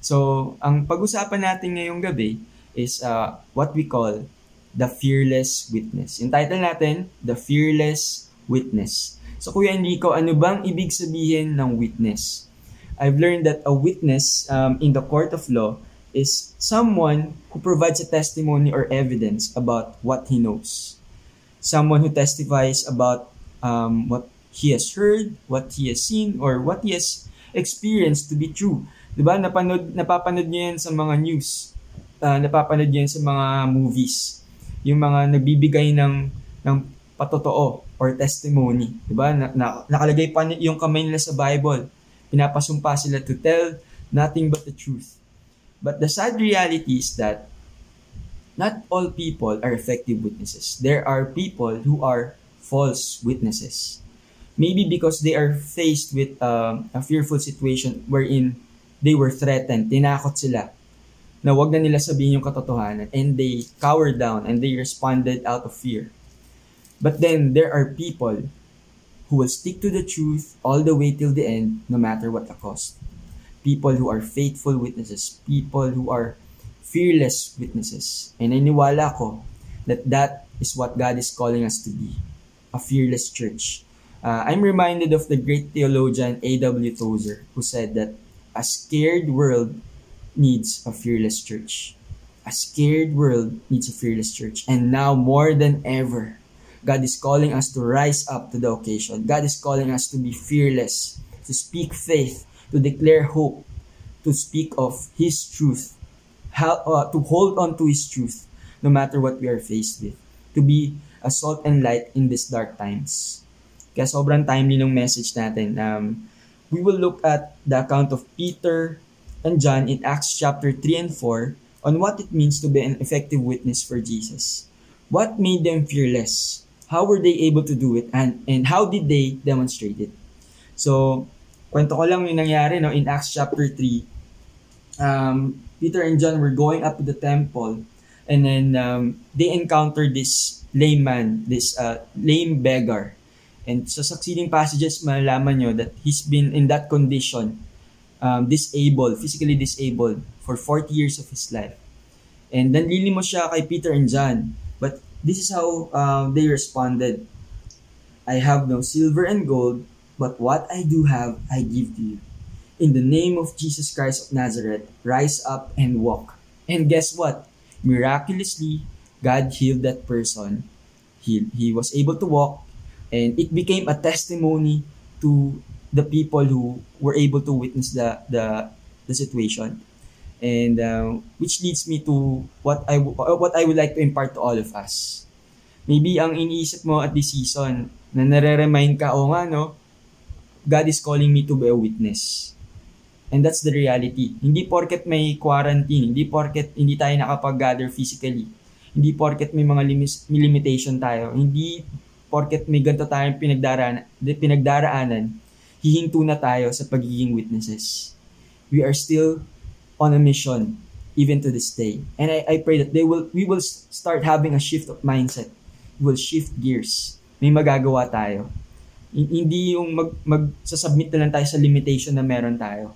So, ang pag-usapan natin ngayong gabi is uh, what we call the fearless witness. Yung title natin, The Fearless Witness. So, Kuya Enrico, ano bang ibig sabihin ng witness? I've learned that a witness um, in the court of law is someone who provides a testimony or evidence about what he knows. Someone who testifies about um, what he has heard, what he has seen, or what he has experienced to be true. 'Di ba? Napanood napapanood niyo 'yan sa mga news. Uh, napapanood niyo 'yan sa mga movies. Yung mga nagbibigay ng ng patotoo or testimony, 'di ba? Na, na, nakalagay pa yung kamay nila sa Bible. Pinapasumpa sila to tell nothing but the truth. But the sad reality is that not all people are effective witnesses. There are people who are false witnesses. Maybe because they are faced with um, a fearful situation wherein they were threatened, tinakot sila na wag na nila sabihin yung katotohanan and they cowered down and they responded out of fear. But then there are people who will stick to the truth all the way till the end no matter what the cost. People who are faithful witnesses, people who are fearless witnesses. And naniwala ko that that is what God is calling us to be, a fearless church. Uh, I'm reminded of the great theologian A.W. Tozer who said that a scared world needs a fearless church. A scared world needs a fearless church. And now more than ever, God is calling us to rise up to the occasion. God is calling us to be fearless, to speak faith, to declare hope, to speak of His truth, how, uh, to hold on to His truth, no matter what we are faced with, to be a salt and light in these dark times. Kaya sobrang timely ng message natin. Um, we will look at the account of Peter and John in Acts chapter 3 and 4 on what it means to be an effective witness for Jesus. What made them fearless? How were they able to do it? And, and how did they demonstrate it? So, kwento ko lang yung nangyari no, in Acts chapter 3. Um, Peter and John were going up to the temple and then um, they encountered this lame man, this uh, lame beggar. And sa succeeding passages, malalaman nyo that he's been in that condition, um, disabled, physically disabled, for 40 years of his life. And then mo siya kay Peter and John. But this is how um, they responded. I have no silver and gold, but what I do have, I give to you. In the name of Jesus Christ of Nazareth, rise up and walk. And guess what? Miraculously, God healed that person. He, he was able to walk and it became a testimony to the people who were able to witness the the, the situation. And uh, which leads me to what I what I would like to impart to all of us. Maybe ang iniisip mo at this season na nare-remind ka o nga no? God is calling me to be a witness. And that's the reality. Hindi porket may quarantine hindi porket hindi tayo nakapag-gather physically hindi porket may mga lim- limitation tayo hindi porket may ganito tayong pinagdaraanan, pinagdaraanan, hihinto na tayo sa pagiging witnesses. We are still on a mission even to this day. And I, I pray that they will we will start having a shift of mindset. We will shift gears. May magagawa tayo. Hindi yung mag, magsasubmit na lang tayo sa limitation na meron tayo.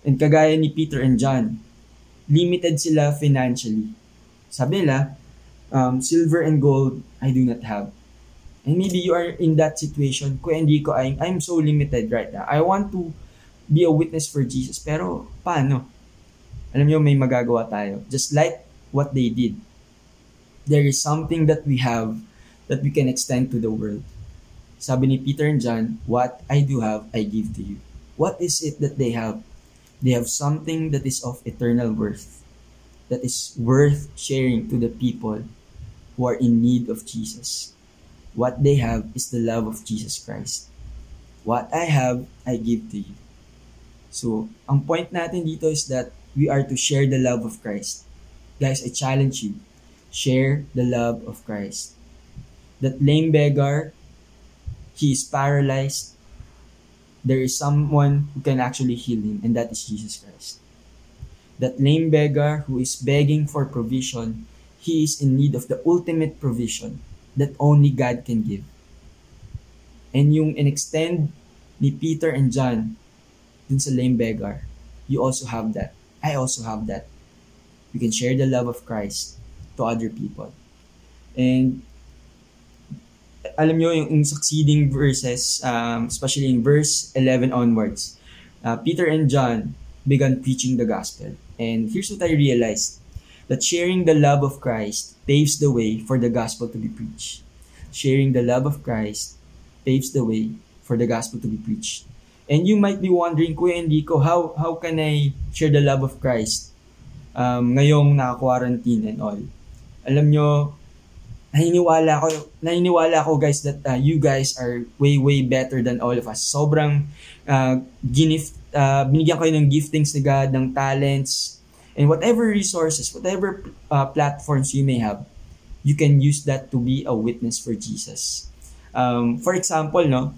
And kagaya ni Peter and John, limited sila financially. Sabi nila, um, silver and gold I do not have maybe you are in that situation. Kuya Enrico, I'm, I'm so limited right now. I want to be a witness for Jesus. Pero, paano? Alam niyo, may magagawa tayo. Just like what they did. There is something that we have that we can extend to the world. Sabi ni Peter and John, what I do have, I give to you. What is it that they have? They have something that is of eternal worth, that is worth sharing to the people who are in need of Jesus. What they have is the love of Jesus Christ. What I have, I give to you. So, ang point natin dito is that we are to share the love of Christ. Guys, I challenge you. Share the love of Christ. That lame beggar, he is paralyzed. There is someone who can actually heal him, and that is Jesus Christ. That lame beggar who is begging for provision, he is in need of the ultimate provision that only God can give. And yung in-extend ni Peter and John dun sa lame beggar, you also have that. I also have that. We can share the love of Christ to other people. And alam nyo, yung, yung succeeding verses, um, especially in verse 11 onwards, uh, Peter and John began preaching the gospel. And here's what I realized, that sharing the love of Christ paves the way for the gospel to be preached. Sharing the love of Christ paves the way for the gospel to be preached. And you might be wondering, Kuya Enrico, how, how can I share the love of Christ um, ngayong naka-quarantine and all? Alam nyo, naniniwala ko, naniniwala ko guys that uh, you guys are way, way better than all of us. Sobrang uh, ginift, uh, binigyan kayo ng giftings ni God, ng talents, and whatever resources, whatever uh, platforms you may have, you can use that to be a witness for Jesus. Um, for example, no,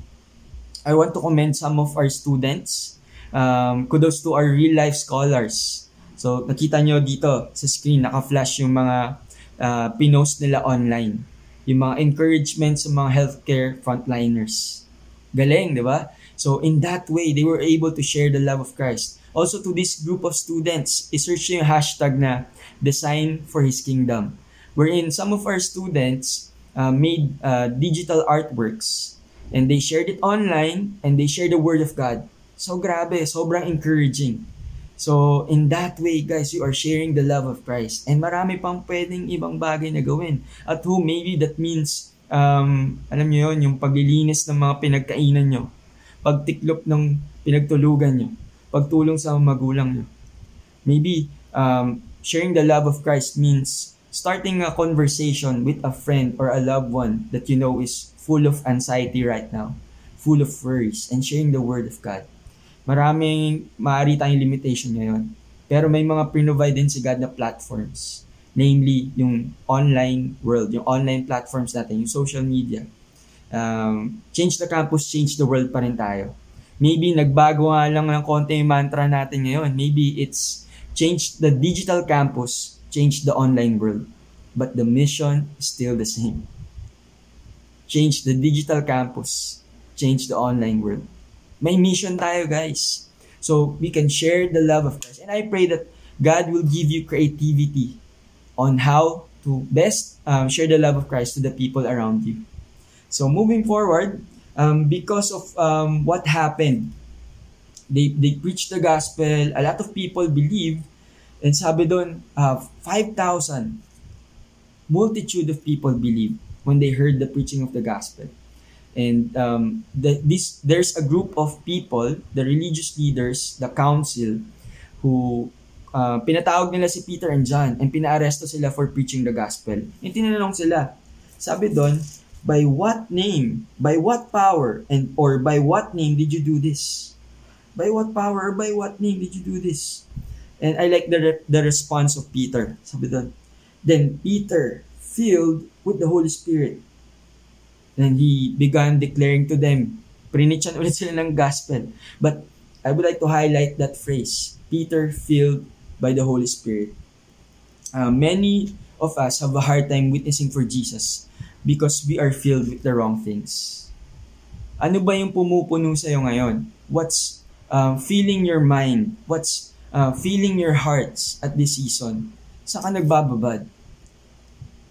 I want to commend some of our students. Um, kudos to our real life scholars. So, nakita nyo dito sa screen, naka-flash yung mga uh, pinost nila online. Yung mga encouragement sa mga healthcare frontliners. Galing, di ba? So, in that way, they were able to share the love of Christ. Also, to this group of students, isearch yung hashtag na Design for His Kingdom. Wherein some of our students uh, made uh, digital artworks and they shared it online and they shared the Word of God. So, grabe, sobrang encouraging. So, in that way, guys, you are sharing the love of Christ. And marami pang pwedeng ibang bagay na gawin. At who, maybe that means, um, alam niyo yon yung paglilinis ng mga pinagkainan nyo. Pagtiklop ng pinagtulugan nyo. Pagtulong sa magulang nyo. Maybe, um, sharing the love of Christ means starting a conversation with a friend or a loved one that you know is full of anxiety right now, full of worries, and sharing the Word of God maraming maaari tayong limitation ngayon. Pero may mga provide din si God na platforms. Namely, yung online world, yung online platforms natin, yung social media. Um, change the campus, change the world pa rin tayo. Maybe nagbago nga lang ng konti yung mantra natin ngayon. Maybe it's change the digital campus, change the online world. But the mission is still the same. Change the digital campus, change the online world. May mission tayo, guys. So, we can share the love of Christ. And I pray that God will give you creativity on how to best um, share the love of Christ to the people around you. So, moving forward, um, because of um, what happened, they, they preached the gospel, a lot of people believe, and sabi doon, uh, 5,000 multitude of people believe when they heard the preaching of the gospel. And um, the, this there's a group of people, the religious leaders, the council, who uh, pinatawag nila si Peter and John and pinaaresto sila for preaching the gospel. And tinanong sila, sabi doon, by what name, by what power, and or by what name did you do this? By what power by what name did you do this? And I like the re- the response of Peter. Sabi doon, then Peter, filled with the Holy Spirit, And he began declaring to them, prinichan ulit sila ng gospel. But I would like to highlight that phrase, Peter filled by the Holy Spirit. Uh, many of us have a hard time witnessing for Jesus because we are filled with the wrong things. Ano ba yung pumupuno sa iyo ngayon? What's uh, filling your mind? What's uh, filling your hearts at this season? Saan ka nagbababad?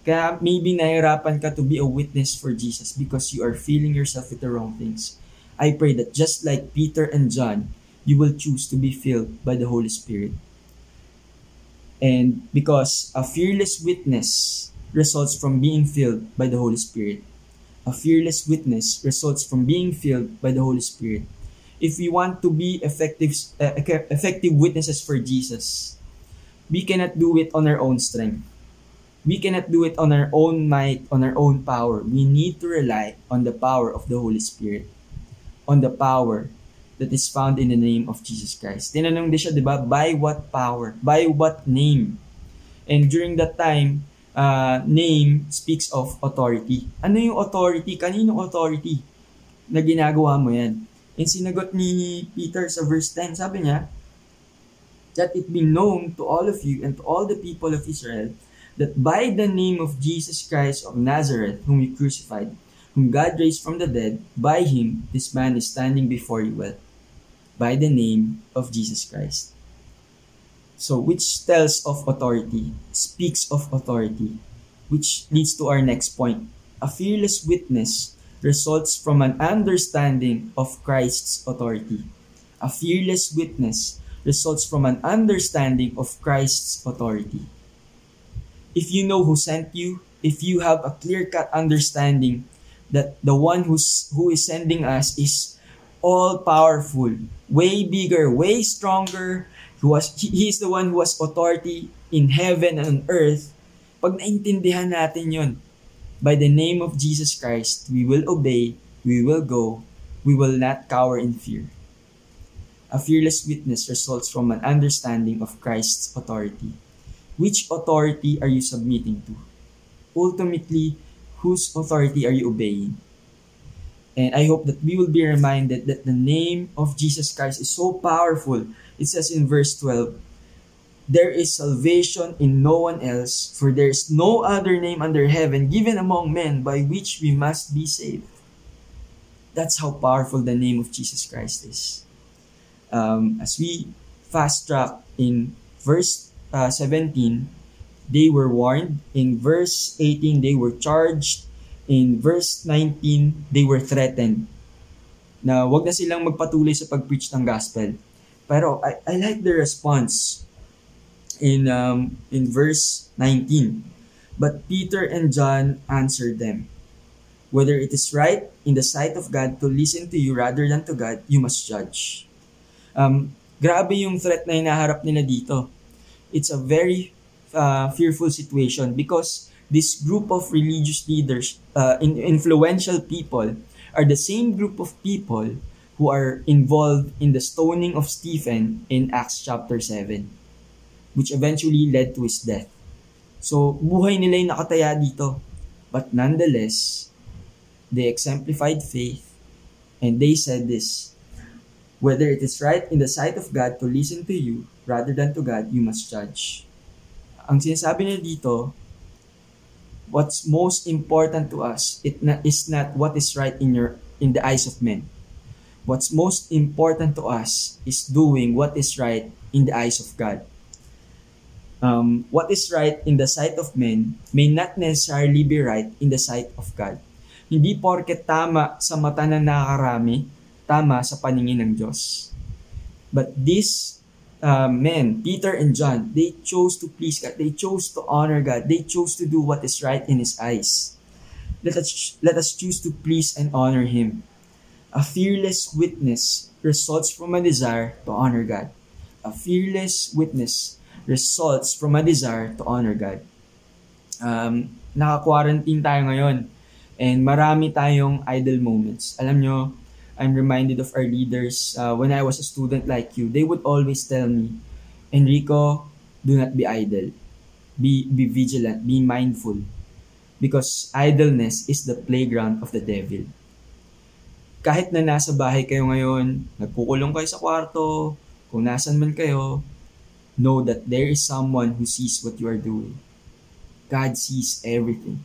Kaya maybe nahirapan ka to be a witness for Jesus because you are filling yourself with the wrong things. I pray that just like Peter and John, you will choose to be filled by the Holy Spirit. And because a fearless witness results from being filled by the Holy Spirit. A fearless witness results from being filled by the Holy Spirit. If we want to be effective uh, effective witnesses for Jesus, we cannot do it on our own strength we cannot do it on our own might, on our own power. We need to rely on the power of the Holy Spirit. On the power that is found in the name of Jesus Christ. Tinanong din siya, di ba? By what power? By what name? And during that time, uh, name speaks of authority. Ano yung authority? Kaninong authority na ginagawa mo yan? And sinagot ni Peter sa verse 10, sabi niya, that it be known to all of you and to all the people of Israel that by the name of Jesus Christ of Nazareth, whom you crucified, whom God raised from the dead, by him this man is standing before you well. By the name of Jesus Christ. So, which tells of authority, speaks of authority, which leads to our next point. A fearless witness results from an understanding of Christ's authority. A fearless witness results from an understanding of Christ's authority. If you know who sent you, if you have a clear-cut understanding that the one who's who is sending us is all powerful, way bigger, way stronger, who was he, he is the one who has authority in heaven and on earth. Pag naintindihan natin 'yon, by the name of Jesus Christ, we will obey, we will go, we will not cower in fear. A fearless witness results from an understanding of Christ's authority. Which authority are you submitting to? Ultimately, whose authority are you obeying? And I hope that we will be reminded that the name of Jesus Christ is so powerful. It says in verse 12, There is salvation in no one else, for there is no other name under heaven given among men by which we must be saved. That's how powerful the name of Jesus Christ is um, as we fast track in verse uh, 17, they were warned. In verse 18, they were charged. In verse 19, they were threatened na wag na silang magpatuloy sa pag-preach ng gospel. Pero I, I like the response in um, in verse 19. But Peter and John answered them, Whether it is right in the sight of God to listen to you rather than to God, you must judge um, grabe yung threat na hinaharap nila dito. It's a very uh, fearful situation because this group of religious leaders, uh, in, influential people, are the same group of people who are involved in the stoning of Stephen in Acts chapter 7, which eventually led to his death. So, buhay nila yung nakataya dito. But nonetheless, they exemplified faith and they said this, Whether it is right in the sight of God to listen to you rather than to God, you must judge. Ang sinasabi niya dito, what's most important to us it not, is not what is right in your in the eyes of men. What's most important to us is doing what is right in the eyes of God. Um, what is right in the sight of men may not necessarily be right in the sight of God. Hindi porket tama sa mata ng nakakarami, tama sa paningin ng Diyos. But these uh, men, Peter and John, they chose to please God. They chose to honor God. They chose to do what is right in His eyes. Let us, let us choose to please and honor Him. A fearless witness results from a desire to honor God. A fearless witness results from a desire to honor God. Um, naka-quarantine tayo ngayon and marami tayong idle moments. Alam nyo, I'm reminded of our leaders uh, when I was a student like you. They would always tell me, Enrico, do not be idle. Be, be vigilant, be mindful. Because idleness is the playground of the devil. Kahit na nasa bahay kayo ngayon, nagkukulong kayo sa kwarto, kung nasan man kayo, know that there is someone who sees what you are doing. God sees everything.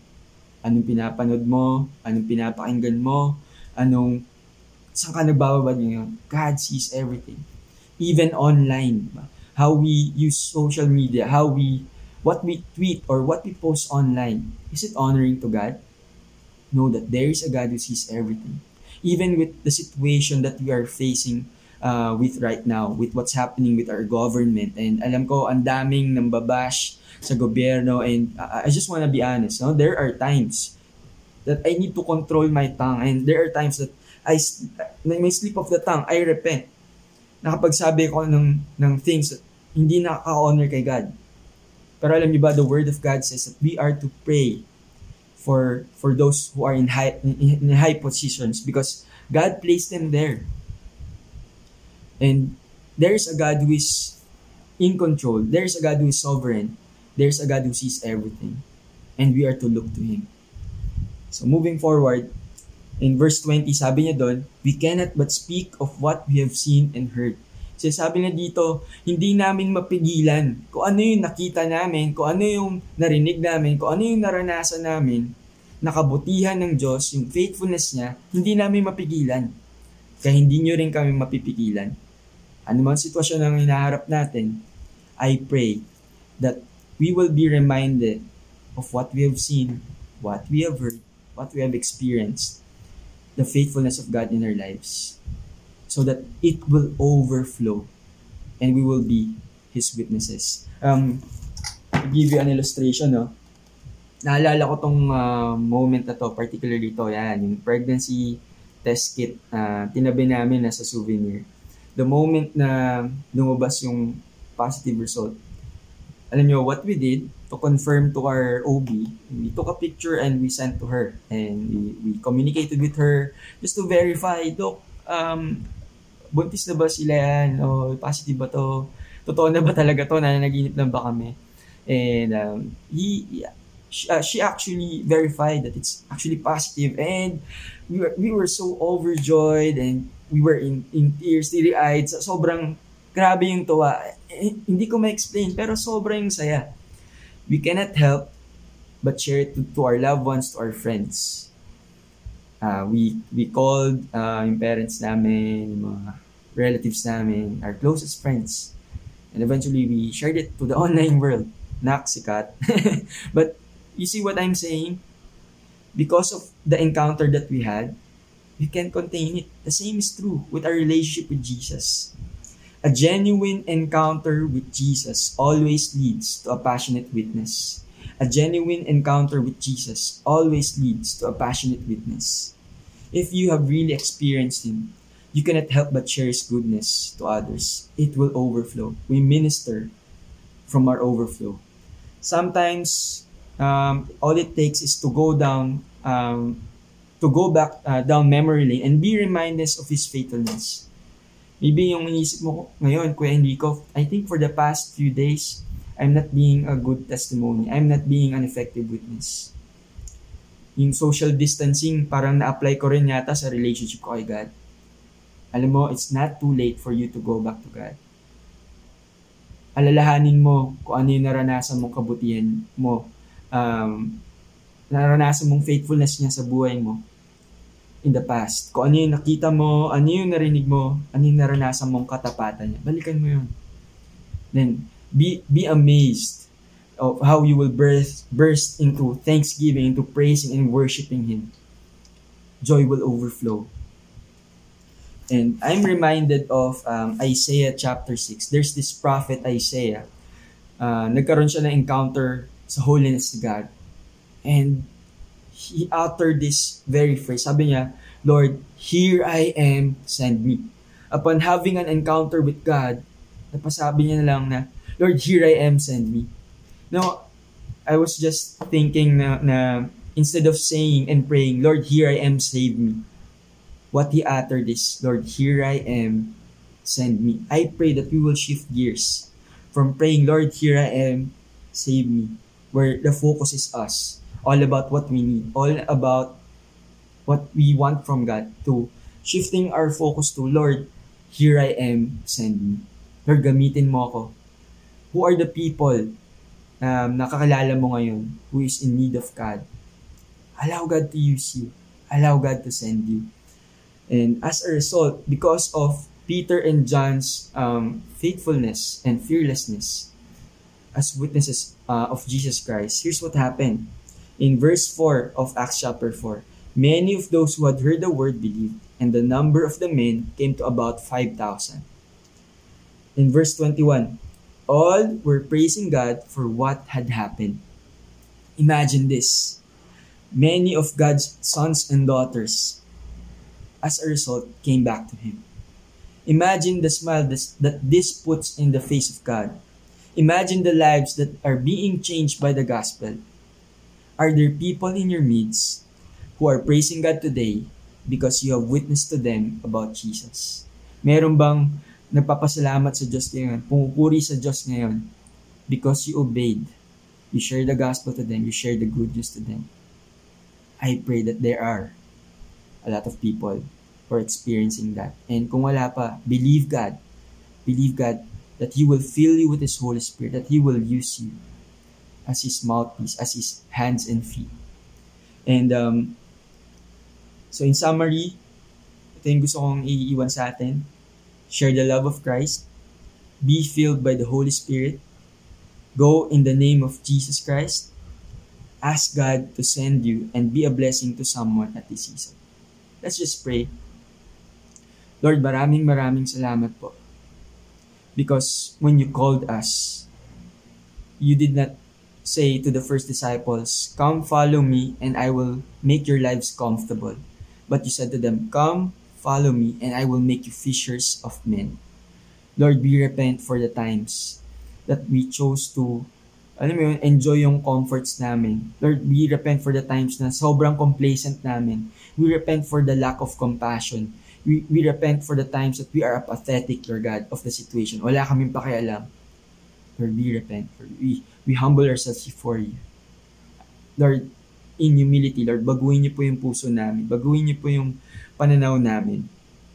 Anong pinapanood mo, anong pinapakinggan mo, anong saan ka nagbababad ngayon? God sees everything. Even online. How we use social media, how we, what we tweet or what we post online. Is it honoring to God? Know that there is a God who sees everything. Even with the situation that we are facing uh, with right now, with what's happening with our government. And alam ko, ang daming nambabash sa gobyerno. And uh, I just want to be honest, no? there are times that I need to control my tongue. And there are times that I, may slip of the tongue, I repent. Nakapagsabi ko ng, ng things hindi nakaka-honor kay God. Pero alam niyo ba, the Word of God says that we are to pray for for those who are in high in, in high positions because God placed them there. And there's a God who is in control. There's a God who is sovereign. There's a God who sees everything. And we are to look to Him. So moving forward, In verse 20, sabi niya doon, we cannot but speak of what we have seen and heard. Kasi sabi niya dito, hindi namin mapigilan kung ano yung nakita namin, kung ano yung narinig namin, kung ano yung naranasan namin, nakabutihan ng Diyos, yung faithfulness niya, hindi namin mapigilan. Kaya hindi nyo rin kami mapipigilan. Ano man sitwasyon ang hinaharap natin, I pray that we will be reminded of what we have seen, what we have heard, what we have experienced, the faithfulness of God in our lives, so that it will overflow and we will be His witnesses. Um, to give you an illustration, no? Naalala ko tong uh, moment na to, particularly to, yan, yung pregnancy test kit, uh, tinabi namin na sa souvenir. The moment na lumabas yung positive result, alam nyo, what we did to confirm to our OB, we took a picture and we sent to her. And we, we communicated with her just to verify, Dok, um, buntis na ba sila yan? O positive ba to? Totoo na ba talaga to? Nananaginip lang ba kami? And um, he, she, uh, she actually verified that it's actually positive and we were, we were so overjoyed and we were in, in tears, teary-eyed. Sobrang grabe yung tuwa. Eh, hindi ko ma-explain pero sobrang saya. We cannot help but share it to, to our loved ones, to our friends. Uh, we we called uh, yung parents namin, yung mga relatives namin, our closest friends. And eventually we shared it to the online world. Nak, sikat. but you see what I'm saying? Because of the encounter that we had, we can contain it. The same is true with our relationship with Jesus. A genuine encounter with Jesus always leads to a passionate witness. A genuine encounter with Jesus always leads to a passionate witness. If you have really experienced Him, you cannot help but share His goodness to others. It will overflow. We minister from our overflow. Sometimes, um, all it takes is to go down, um, to go back uh, down memory lane and be reminded of His faithfulness. Maybe yung inisip mo ngayon, Kuya Enrico, I think for the past few days, I'm not being a good testimony. I'm not being an effective witness. Yung social distancing, parang na-apply ko rin yata sa relationship ko kay God. Alam mo, it's not too late for you to go back to God. Alalahanin mo kung ano yung naranasan mong kabutihan mo. Um, naranasan mong faithfulness niya sa buhay mo in the past. Kung ano yung nakita mo, ano yung narinig mo, ano yung naranasan mong katapatan niya. Balikan mo yun. Then, be, be amazed of how you will burst, burst into thanksgiving, into praising and worshiping Him. Joy will overflow. And I'm reminded of um, Isaiah chapter 6. There's this prophet Isaiah. Uh, nagkaroon siya ng encounter sa holiness of God. And he uttered this very phrase. Sabi niya, Lord, here I am, send me. Upon having an encounter with God, napasabi niya na lang na, Lord, here I am, send me. Now, I was just thinking na, na instead of saying and praying, Lord, here I am, save me. What he uttered is, Lord, here I am, send me. I pray that we will shift gears from praying, Lord, here I am, save me, where the focus is us all about what we need, all about what we want from God, to shifting our focus to, Lord, here I am, send me. Lord, gamitin mo ako. Who are the people um, nakakilala mo ngayon who is in need of God? Allow God to use you. Allow God to send you. And as a result, because of Peter and John's um, faithfulness and fearlessness as witnesses uh, of Jesus Christ, here's what happened in verse 4 of Acts chapter 4, many of those who had heard the word believed, and the number of the men came to about 5,000. In verse 21, all were praising God for what had happened. Imagine this. Many of God's sons and daughters, as a result, came back to Him. Imagine the smile that this puts in the face of God. Imagine the lives that are being changed by the gospel Are there people in your midst who are praising God today because you have witnessed to them about Jesus? Meron bang nagpapasalamat sa Diyos ngayon, pumupuri sa Diyos ngayon because you obeyed, you share the gospel to them, you share the good news to them? I pray that there are a lot of people who are experiencing that. And kung wala pa, believe God. Believe God that He will fill you with His Holy Spirit, that He will use you as his mouthpiece, as his hands and feet. And um, so in summary, ito yung gusto kong iiwan sa atin. Share the love of Christ. Be filled by the Holy Spirit. Go in the name of Jesus Christ. Ask God to send you and be a blessing to someone at this season. Let's just pray. Lord, maraming maraming salamat po. Because when you called us, you did not say to the first disciples, Come follow me and I will make your lives comfortable. But you said to them, Come follow me and I will make you fishers of men. Lord, we repent for the times that we chose to alam mo yun, enjoy yung comforts namin. Lord, we repent for the times na sobrang complacent namin. We repent for the lack of compassion. We, we repent for the times that we are apathetic, Lord God, of the situation. Wala kaming pakialam. Lord, we repent. Lord, we, we humble ourselves before you. Lord, in humility, Lord, baguhin niyo po yung puso namin. Baguhin niyo po yung pananaw namin.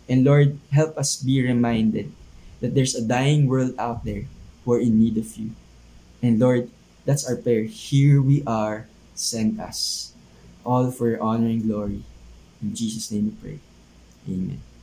And Lord, help us be reminded that there's a dying world out there who are in need of you. And Lord, that's our prayer. Here we are, send us. All for your honor and glory. In Jesus' name we pray. Amen.